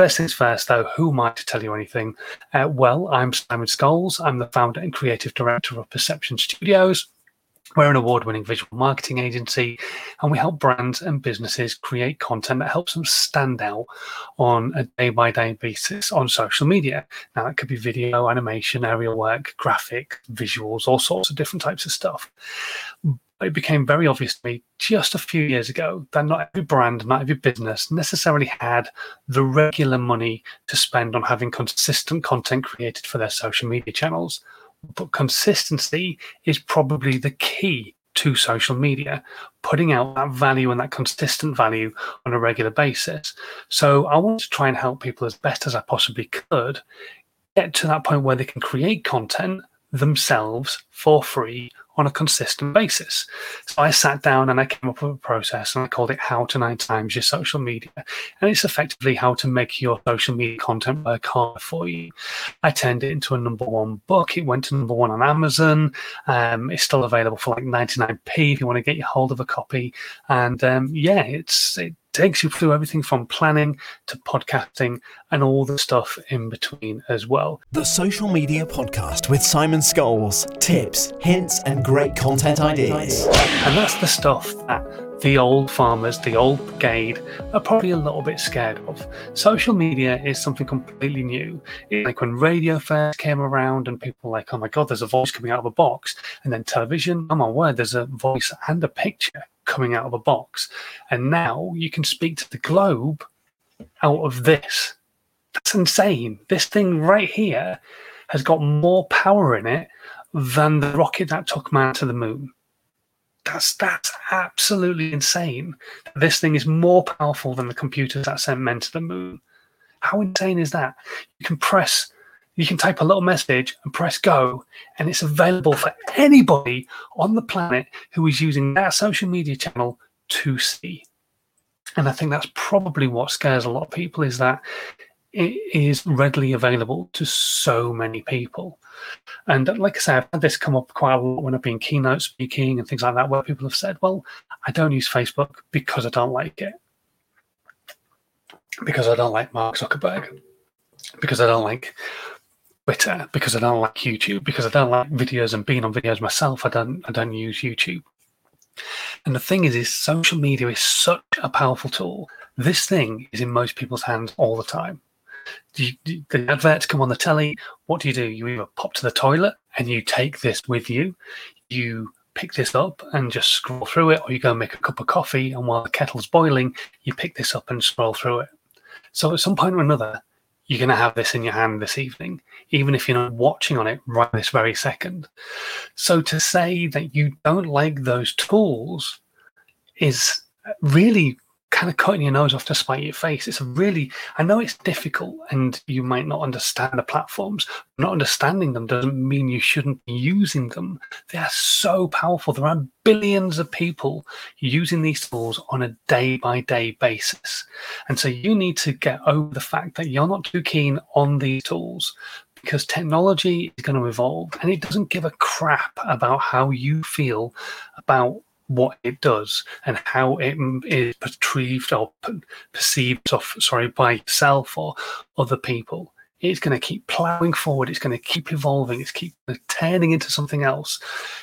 First things first, though, who am I to tell you anything? Uh, well, I'm Simon Scholes. I'm the founder and creative director of Perception Studios. We're an award winning visual marketing agency, and we help brands and businesses create content that helps them stand out on a day by day basis on social media. Now, that could be video, animation, aerial work, graphic, visuals, all sorts of different types of stuff. It became very obvious to me just a few years ago that not every brand, not every business necessarily had the regular money to spend on having consistent content created for their social media channels but consistency is probably the key to social media, putting out that value and that consistent value on a regular basis. So I want to try and help people as best as I possibly could get to that point where they can create content themselves for free on a consistent basis. So I sat down and I came up with a process and I called it How to Nine Times Your Social Media. And it's effectively how to make your social media content work harder for you. I turned it into a number one book. It went to number one on Amazon. Um, it's still available for like 99p if you want to get your hold of a copy. And um, yeah, it's it takes you through everything from planning to podcasting and all the stuff in between as well. The Social Media Podcast with Simon Scholes. Tips, hints, and great content ideas. And that's the stuff that the old farmers, the old brigade, are probably a little bit scared of. Social media is something completely new. It's like when radio first came around and people were like, oh my God, there's a voice coming out of a box. And then television, oh my word, there's a voice and a picture coming out of a box. And now you can speak to the globe out of this. That's insane. This thing right here has got more power in it than the rocket that took man to the moon. That's that's absolutely insane. This thing is more powerful than the computers that sent men to the moon. How insane is that? You can press, you can type a little message and press go, and it's available for anybody on the planet who is using that social media channel to see. And I think that's probably what scares a lot of people is that it is readily available to so many people. And like I said, I've had this come up quite a lot when I've been keynote speaking and things like that, where people have said, Well, I don't use Facebook because I don't like it. Because I don't like Mark Zuckerberg. Because I don't like Twitter. Because I don't like YouTube. Because I don't like videos and being on videos myself. I don't I don't use YouTube. And the thing is, is social media is such a powerful tool. This thing is in most people's hands all the time you, the adverts come on the telly. What do you do? You either pop to the toilet and you take this with you, you pick this up and just scroll through it, or you go and make a cup of coffee, and while the kettle's boiling, you pick this up and scroll through it. So at some point or another, you're going to have this in your hand this evening, even if you're not watching on it right this very second. So to say that you don't like those tools is really kind of cutting your nose off to spite your face. It's really, I know it's difficult and you might not understand the platforms. Not understanding them doesn't mean you shouldn't be using them. They are so powerful. There are billions of people using these tools on a day by day basis. And so you need to get over the fact that you're not too keen on these tools because technology is going to evolve and it doesn't give a crap about how you feel about what it does and how it is perceived or perceived of sorry by yourself or other people. It's going to keep plowing forward it's going to keep evolving it's keep uh, turning into something else.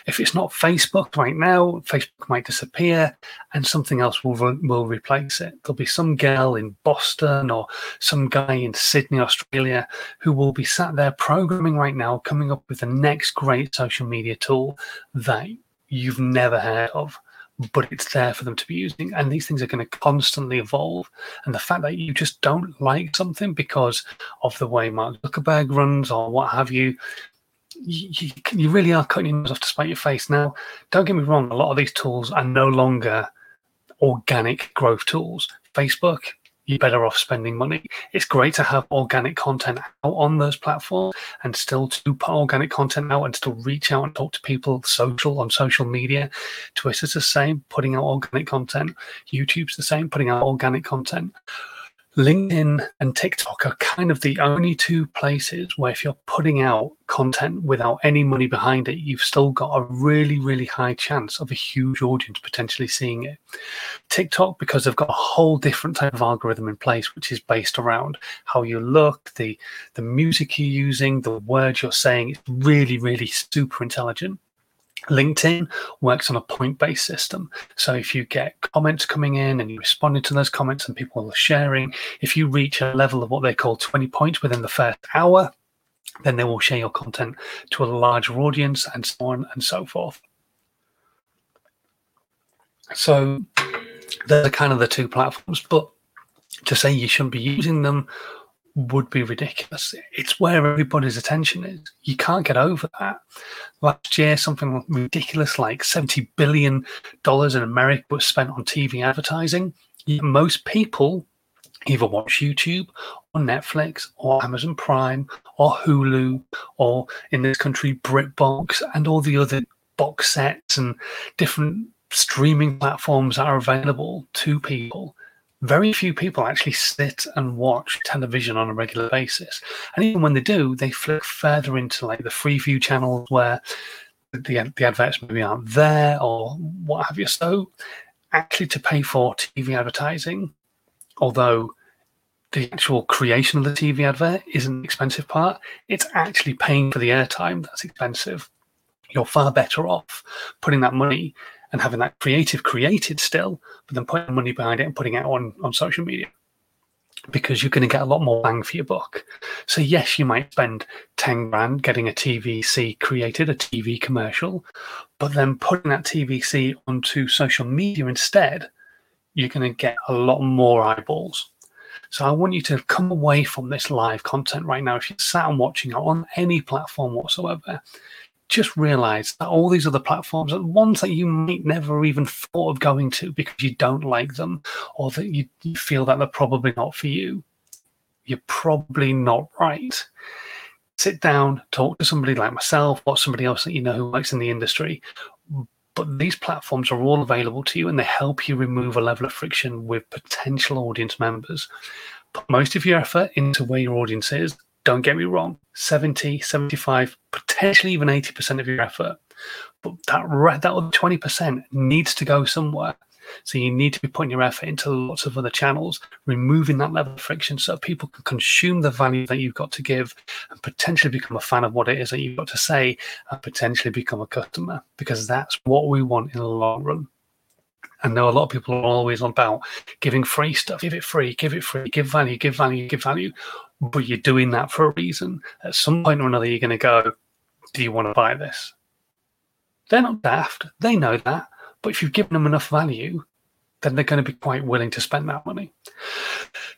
If it's not facebook right now facebook might disappear and something else will will replace it. There'll be some girl in boston or some guy in sydney australia who will be sat there programming right now coming up with the next great social media tool that you've never heard of, but it's there for them to be using. And these things are going to constantly evolve. And the fact that you just don't like something because of the way Mark Zuckerberg runs or what have you, you, you really are cutting your nose off to spite your face. Now, don't get me wrong, a lot of these tools are no longer organic growth tools. Facebook you're better off spending money. It's great to have organic content out on those platforms and still to put organic content out and still reach out and talk to people social on social media. Twitter's the same, putting out organic content. YouTube's the same, putting out organic content. LinkedIn and TikTok are kind of the only two places where if you're putting out content without any money behind it, you've still got a really, really high chance of a huge audience potentially seeing it. TikTok, because they've got a whole different type of algorithm in place, which is based around how you look, the the music you're using, the words you're saying, it's really, really super intelligent. LinkedIn works on a point based system. So if you get comments coming in and you responding to those comments and people are sharing, if you reach a level of what they call 20 points within the first hour, then they will share your content to a larger audience and so on and so forth. So they're kind of the two platforms, but to say you shouldn't be using them would be ridiculous. It's where everybody's attention is. You can't get over that. Last year, something ridiculous like $70 billion in America was spent on TV advertising. Most people either watch YouTube or Netflix or Amazon Prime or Hulu or in this country, BritBox and all the other box sets and different streaming platforms that are available to people very few people actually sit and watch television on a regular basis. And even when they do, they flick further into like the free view channels where the, the adverts maybe aren't there or what have you. So, actually, to pay for TV advertising, although the actual creation of the TV advert isn't the expensive part, it's actually paying for the airtime that's expensive. You're far better off putting that money and having that creative created still, but then putting money behind it and putting it on on social media because you're going to get a lot more bang for your buck. So yes, you might spend 10 grand getting a TVC created, a TV commercial, but then putting that TVC onto social media instead, you're going to get a lot more eyeballs. So I want you to come away from this live content right now. If you're sat and watching it on any platform whatsoever, just realize that all these other platforms are ones that you might never even thought of going to because you don't like them or that you, you feel that they're probably not for you. You're probably not right. Sit down, talk to somebody like myself or somebody else that you know who works in the industry. But these platforms are all available to you and they help you remove a level of friction with potential audience members. Put most of your effort into where your audience is don't get me wrong, 70, 75, potentially even 80% of your effort. But that, that other 20% needs to go somewhere. So you need to be putting your effort into lots of other channels, removing that level of friction so people can consume the value that you've got to give and potentially become a fan of what it is that you've got to say and potentially become a customer because that's what we want in the long run. I know a lot of people are always about giving free stuff, give it free, give it free, give value, give value, give value but you're doing that for a reason. At some point or another, you're going to go, Do you want to buy this? They're not daft. They know that. But if you've given them enough value, then they're going to be quite willing to spend that money.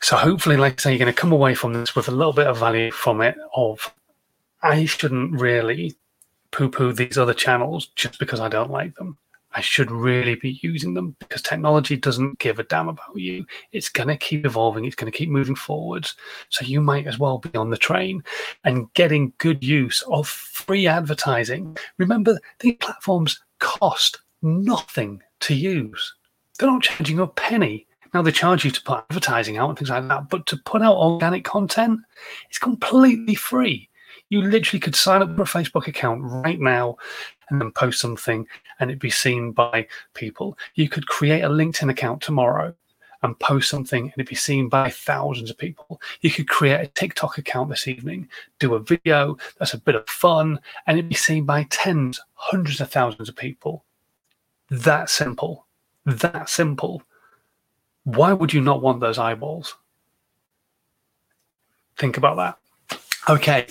So hopefully, like I say, you're going to come away from this with a little bit of value from it of I shouldn't really poo poo these other channels just because I don't like them. I should really be using them because technology doesn't give a damn about you. It's going to keep evolving, it's going to keep moving forwards. So you might as well be on the train and getting good use of free advertising. Remember, these platforms cost nothing to use, they're not charging a penny. Now they charge you to put advertising out and things like that, but to put out organic content, it's completely free. You literally could sign up for a Facebook account right now and then post something and it'd be seen by people. You could create a LinkedIn account tomorrow and post something and it'd be seen by thousands of people. You could create a TikTok account this evening, do a video that's a bit of fun, and it'd be seen by tens, hundreds of thousands of people. That simple. That simple. Why would you not want those eyeballs? Think about that. Okay,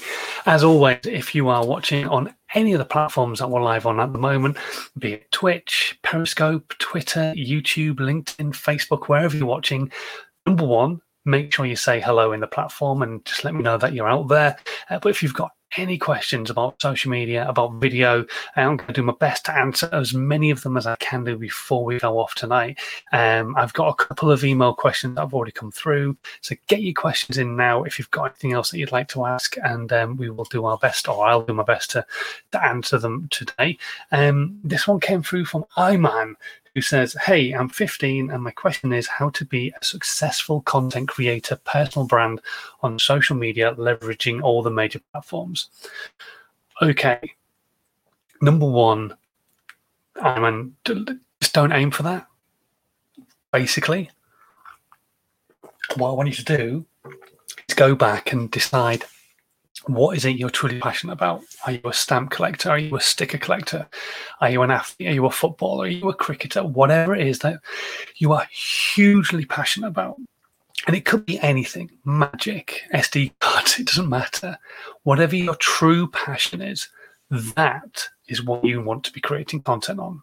as always, if you are watching on any of the platforms that we're live on at the moment, be it Twitch, Periscope, Twitter, YouTube, LinkedIn, Facebook, wherever you're watching, number one, make sure you say hello in the platform and just let me know that you're out there. Uh, but if you've got any questions about social media, about video, I'm going to do my best to answer as many of them as I can do before we go off tonight. Um, I've got a couple of email questions that have already come through. So get your questions in now if you've got anything else that you'd like to ask, and um, we will do our best, or I'll do my best to, to answer them today. Um, this one came through from Iman, who says, Hey, I'm 15, and my question is how to be a successful content creator, personal brand on social media, leveraging all the major platforms. Okay. Number one, I mean, just don't aim for that. Basically, what I want you to do is go back and decide what is it you're truly passionate about? Are you a stamp collector? Are you a sticker collector? Are you an athlete? Are you a footballer? Are you a cricketer? Whatever it is that you are hugely passionate about. And it could be anything magic, SD cards, it doesn't matter. Whatever your true passion is, that is what you want to be creating content on.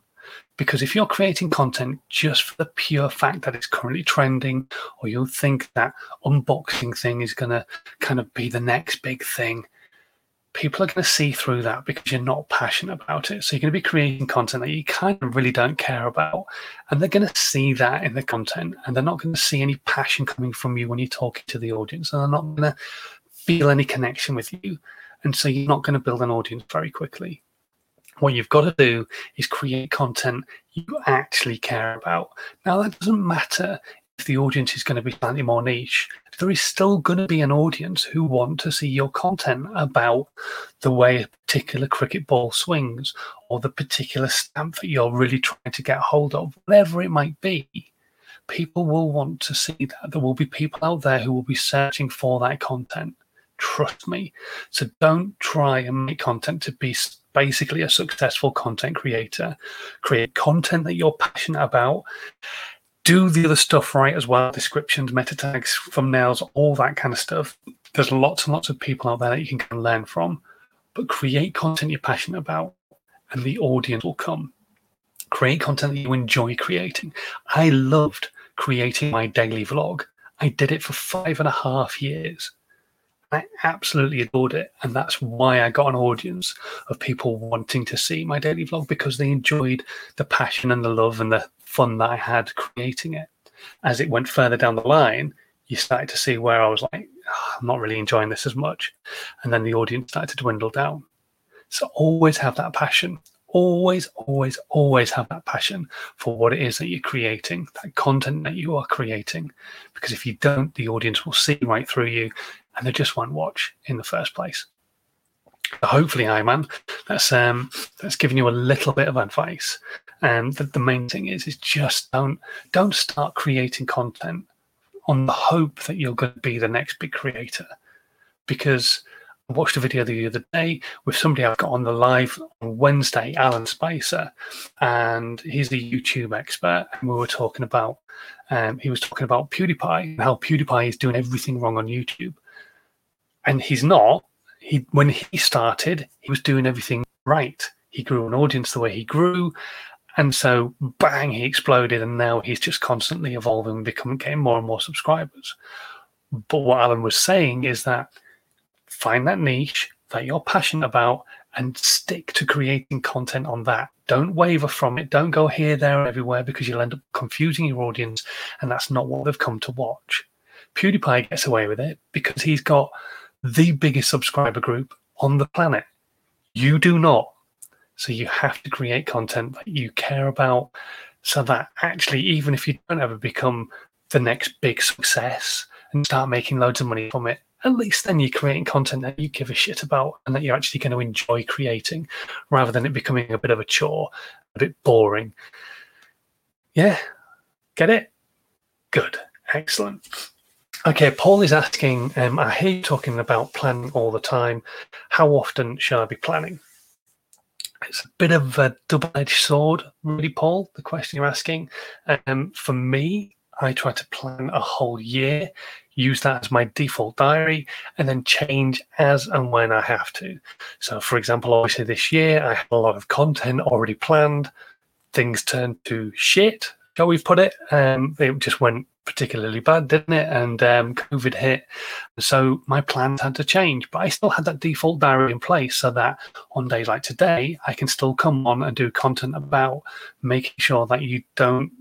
Because if you're creating content just for the pure fact that it's currently trending, or you think that unboxing thing is going to kind of be the next big thing, people are going to see through that because you're not passionate about it. So you're going to be creating content that you kind of really don't care about. And they're going to see that in the content. And they're not going to see any passion coming from you when you're talking to the audience. And they're not going to feel any connection with you. And so you're not going to build an audience very quickly. What you've got to do is create content you actually care about. Now, that doesn't matter if the audience is going to be slightly more niche. There is still going to be an audience who want to see your content about the way a particular cricket ball swings or the particular stamp that you're really trying to get hold of, whatever it might be. People will want to see that. There will be people out there who will be searching for that content. Trust me. So don't try and make content to be basically a successful content creator. Create content that you're passionate about. Do the other stuff right as well descriptions, meta tags, thumbnails, all that kind of stuff. There's lots and lots of people out there that you can kind of learn from. But create content you're passionate about, and the audience will come. Create content that you enjoy creating. I loved creating my daily vlog. I did it for five and a half years. I absolutely adored it. And that's why I got an audience of people wanting to see my daily vlog because they enjoyed the passion and the love and the fun that I had creating it. As it went further down the line, you started to see where I was like, oh, I'm not really enjoying this as much. And then the audience started to dwindle down. So always have that passion. Always, always, always have that passion for what it is that you're creating, that content that you are creating. Because if you don't, the audience will see right through you and they just won't watch in the first place. So hopefully, Iman, that's um, that's giving you a little bit of advice. And the, the main thing is, is just don't don't start creating content on the hope that you're going to be the next big creator, because I watched a video the other day with somebody I've got on the live on Wednesday, Alan Spicer, and he's a YouTube expert. And we were talking about, um, he was talking about PewDiePie and how PewDiePie is doing everything wrong on YouTube and he's not. He when he started, he was doing everything right. He grew an audience the way he grew, and so bang, he exploded, and now he's just constantly evolving, becoming getting more and more subscribers. But what Alan was saying is that find that niche that you're passionate about and stick to creating content on that. Don't waver from it. Don't go here, there, everywhere because you'll end up confusing your audience, and that's not what they've come to watch. PewDiePie gets away with it because he's got the biggest subscriber group on the planet. You do not. So you have to create content that you care about so that actually, even if you don't ever become the next big success and start making loads of money from it, at least then you're creating content that you give a shit about and that you're actually going to enjoy creating rather than it becoming a bit of a chore, a bit boring. Yeah, get it? Good, excellent. Okay, Paul is asking, um, I hate talking about planning all the time. How often should I be planning? It's a bit of a double edged sword, really, Paul, the question you're asking. Um, for me, I try to plan a whole year, use that as my default diary, and then change as and when I have to. So, for example, obviously this year I had a lot of content already planned. Things turned to shit, shall we put it? Um, it just went particularly bad, didn't it? And um, COVID hit. So my plans had to change, but I still had that default diary in place so that on days like today, I can still come on and do content about making sure that you don't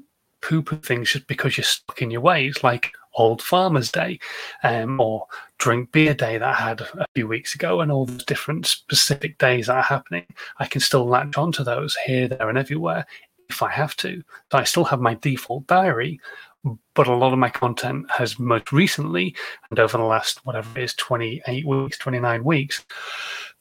poo poo things just because you're stuck in your ways, like Old Farmer's Day um, or Drink Beer Day that I had a few weeks ago, and all those different specific days that are happening. I can still latch onto those here, there, and everywhere if I have to. So I still have my default diary, but a lot of my content has most recently and over the last whatever it is 28 weeks 29 weeks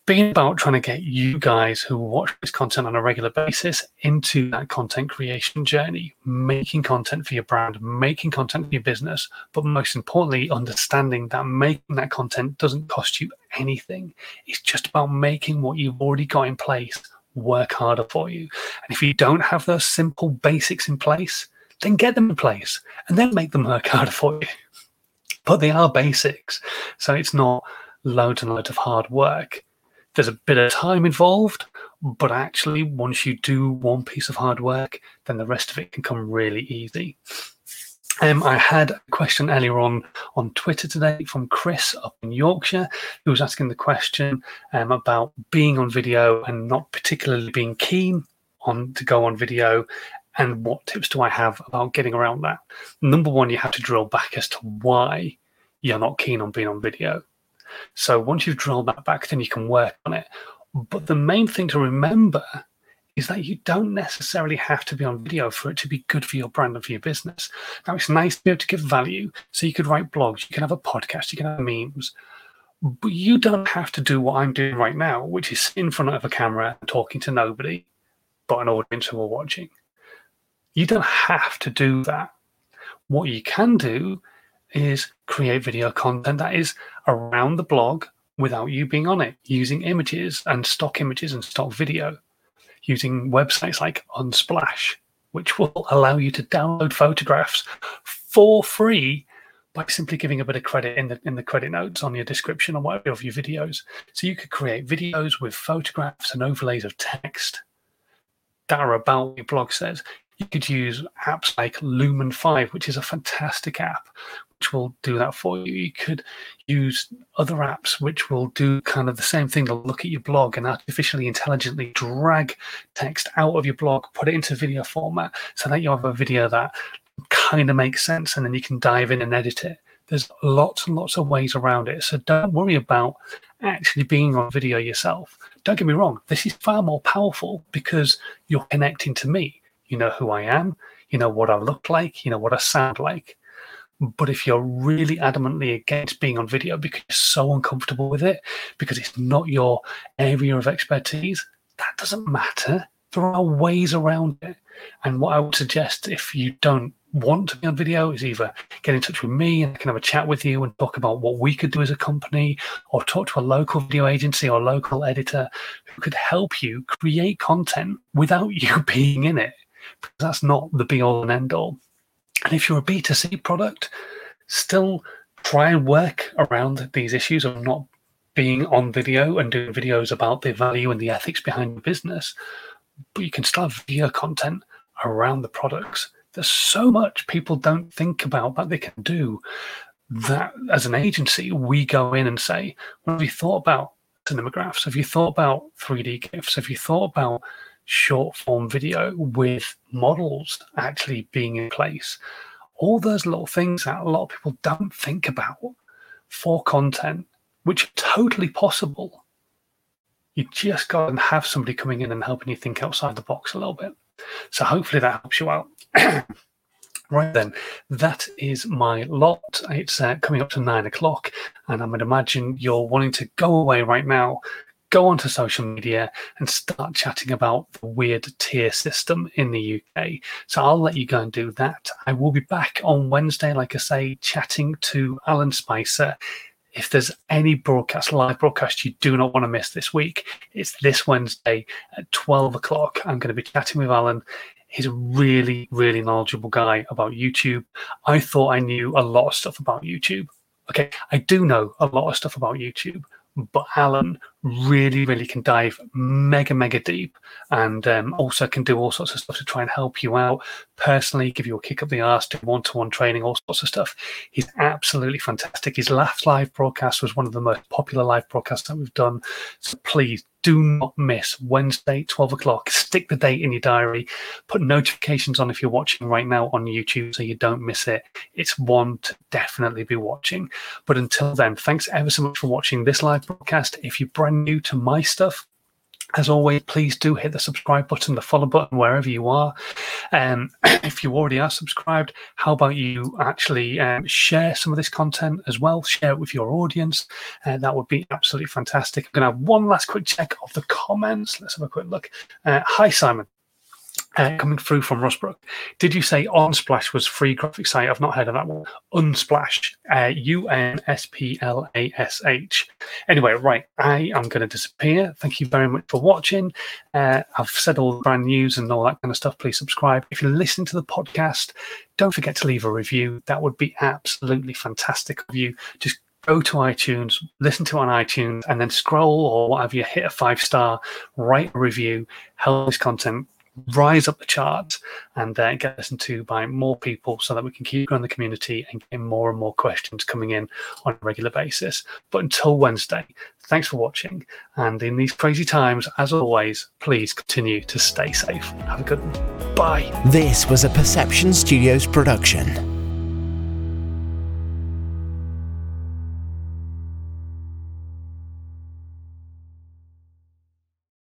been about trying to get you guys who watch this content on a regular basis into that content creation journey, making content for your brand, making content for your business, but most importantly, understanding that making that content doesn't cost you anything. It's just about making what you've already got in place work harder for you. And if you don't have those simple basics in place, then get them in place and then make them work harder for you. But they are basics. So it's not loads and loads of hard work there's a bit of time involved, but actually, once you do one piece of hard work, then the rest of it can come really easy. Um, I had a question earlier on on Twitter today from Chris up in Yorkshire, who was asking the question um, about being on video and not particularly being keen on to go on video, and what tips do I have about getting around that? Number one, you have to drill back as to why you're not keen on being on video. So once you've drilled that back, then you can work on it. But the main thing to remember is that you don't necessarily have to be on video for it to be good for your brand and for your business. Now, it's nice to be able to give value. So you could write blogs, you can have a podcast, you can have memes, but you don't have to do what I'm doing right now, which is in front of a camera and talking to nobody but an audience who are watching. You don't have to do that. What you can do is create video content that is around the blog without you being on it, using images and stock images and stock video, using websites like Unsplash, which will allow you to download photographs for free by simply giving a bit of credit in the in the credit notes on your description or whatever of your videos. So you could create videos with photographs and overlays of text that are about what your blog says. You could use apps like Lumen 5, which is a fantastic app, which will do that for you. You could use other apps which will do kind of the same thing. They'll look at your blog and artificially intelligently drag text out of your blog, put it into video format so that you have a video that kind of makes sense and then you can dive in and edit it. There's lots and lots of ways around it. So don't worry about actually being on video yourself. Don't get me wrong, this is far more powerful because you're connecting to me. You know who I am, you know what I look like, you know what I sound like. But if you're really adamantly against being on video because you're so uncomfortable with it, because it's not your area of expertise, that doesn't matter. There are ways around it. And what I would suggest if you don't want to be on video is either get in touch with me and I can have a chat with you and talk about what we could do as a company, or talk to a local video agency or local editor who could help you create content without you being in it. Because that's not the be all and end all. And if you're a B2C product, still try and work around these issues of not being on video and doing videos about the value and the ethics behind the business. But you can still have video content around the products. There's so much people don't think about that they can do that as an agency, we go in and say, What have you thought about cinemagraphs? Have you thought about 3D GIFs? Have you thought about short form video with models actually being in place. All those little things that a lot of people don't think about for content, which are totally possible. You just got to have somebody coming in and helping you think outside the box a little bit. So hopefully that helps you out. right then, that is my lot. It's uh, coming up to nine o'clock, and I would imagine you're wanting to go away right now, go onto social media and start chatting about the weird tier system in the UK. So I'll let you go and do that. I will be back on Wednesday, like I say, chatting to Alan Spicer. If there's any broadcast, live broadcast you do not want to miss this week, it's this Wednesday at 12 o'clock. I'm going to be chatting with Alan. He's a really, really knowledgeable guy about YouTube. I thought I knew a lot of stuff about YouTube. Okay, I do know a lot of stuff about YouTube, but Alan really, really can dive mega, mega deep and um, also can do all sorts of stuff to try and help you out personally, give you a kick up the arse, do one to one training, all sorts of stuff. He's absolutely fantastic. His last live broadcast was one of the most popular live broadcasts that we've done. So please do not miss Wednesday, 12 o'clock. Stick the date in your diary. Put notifications on if you're watching right now on YouTube so you don't miss it. It's one to definitely be watching. But until then, thanks ever so much for watching this live broadcast. If you're brand new to my stuff, As always, please do hit the subscribe button, the follow button, wherever you are. Um, if you already are subscribed, how about you actually um, share some of this content as well? Share it with your audience. Uh, that would be absolutely fantastic. I'm going to have one last quick check of the comments. Let's have a quick look. Uh, hi, Simon uh, coming through from Rusbrook. Did you say Unsplash was free graphic site? I've not heard of that one. Unsplash, uh, U N S P L A S H. Anyway, right, I am going to disappear. Thank you very much for watching. Uh, I've said all the brand news and all that kind of stuff. Please subscribe. If you're listening to the podcast, don't forget to leave a review. That would be absolutely fantastic of you. Just go to iTunes, listen to it on iTunes, and then scroll or whatever you hit a five star, write a review, help this content rise up the charts and uh, get listened to by more people so that we can keep growing the community and getting more and more questions coming in on a regular basis. But until Wednesday, thanks for watching. And in these crazy times, as always, please continue to stay safe. Have a good one. Bye. This was a Perception Studios production.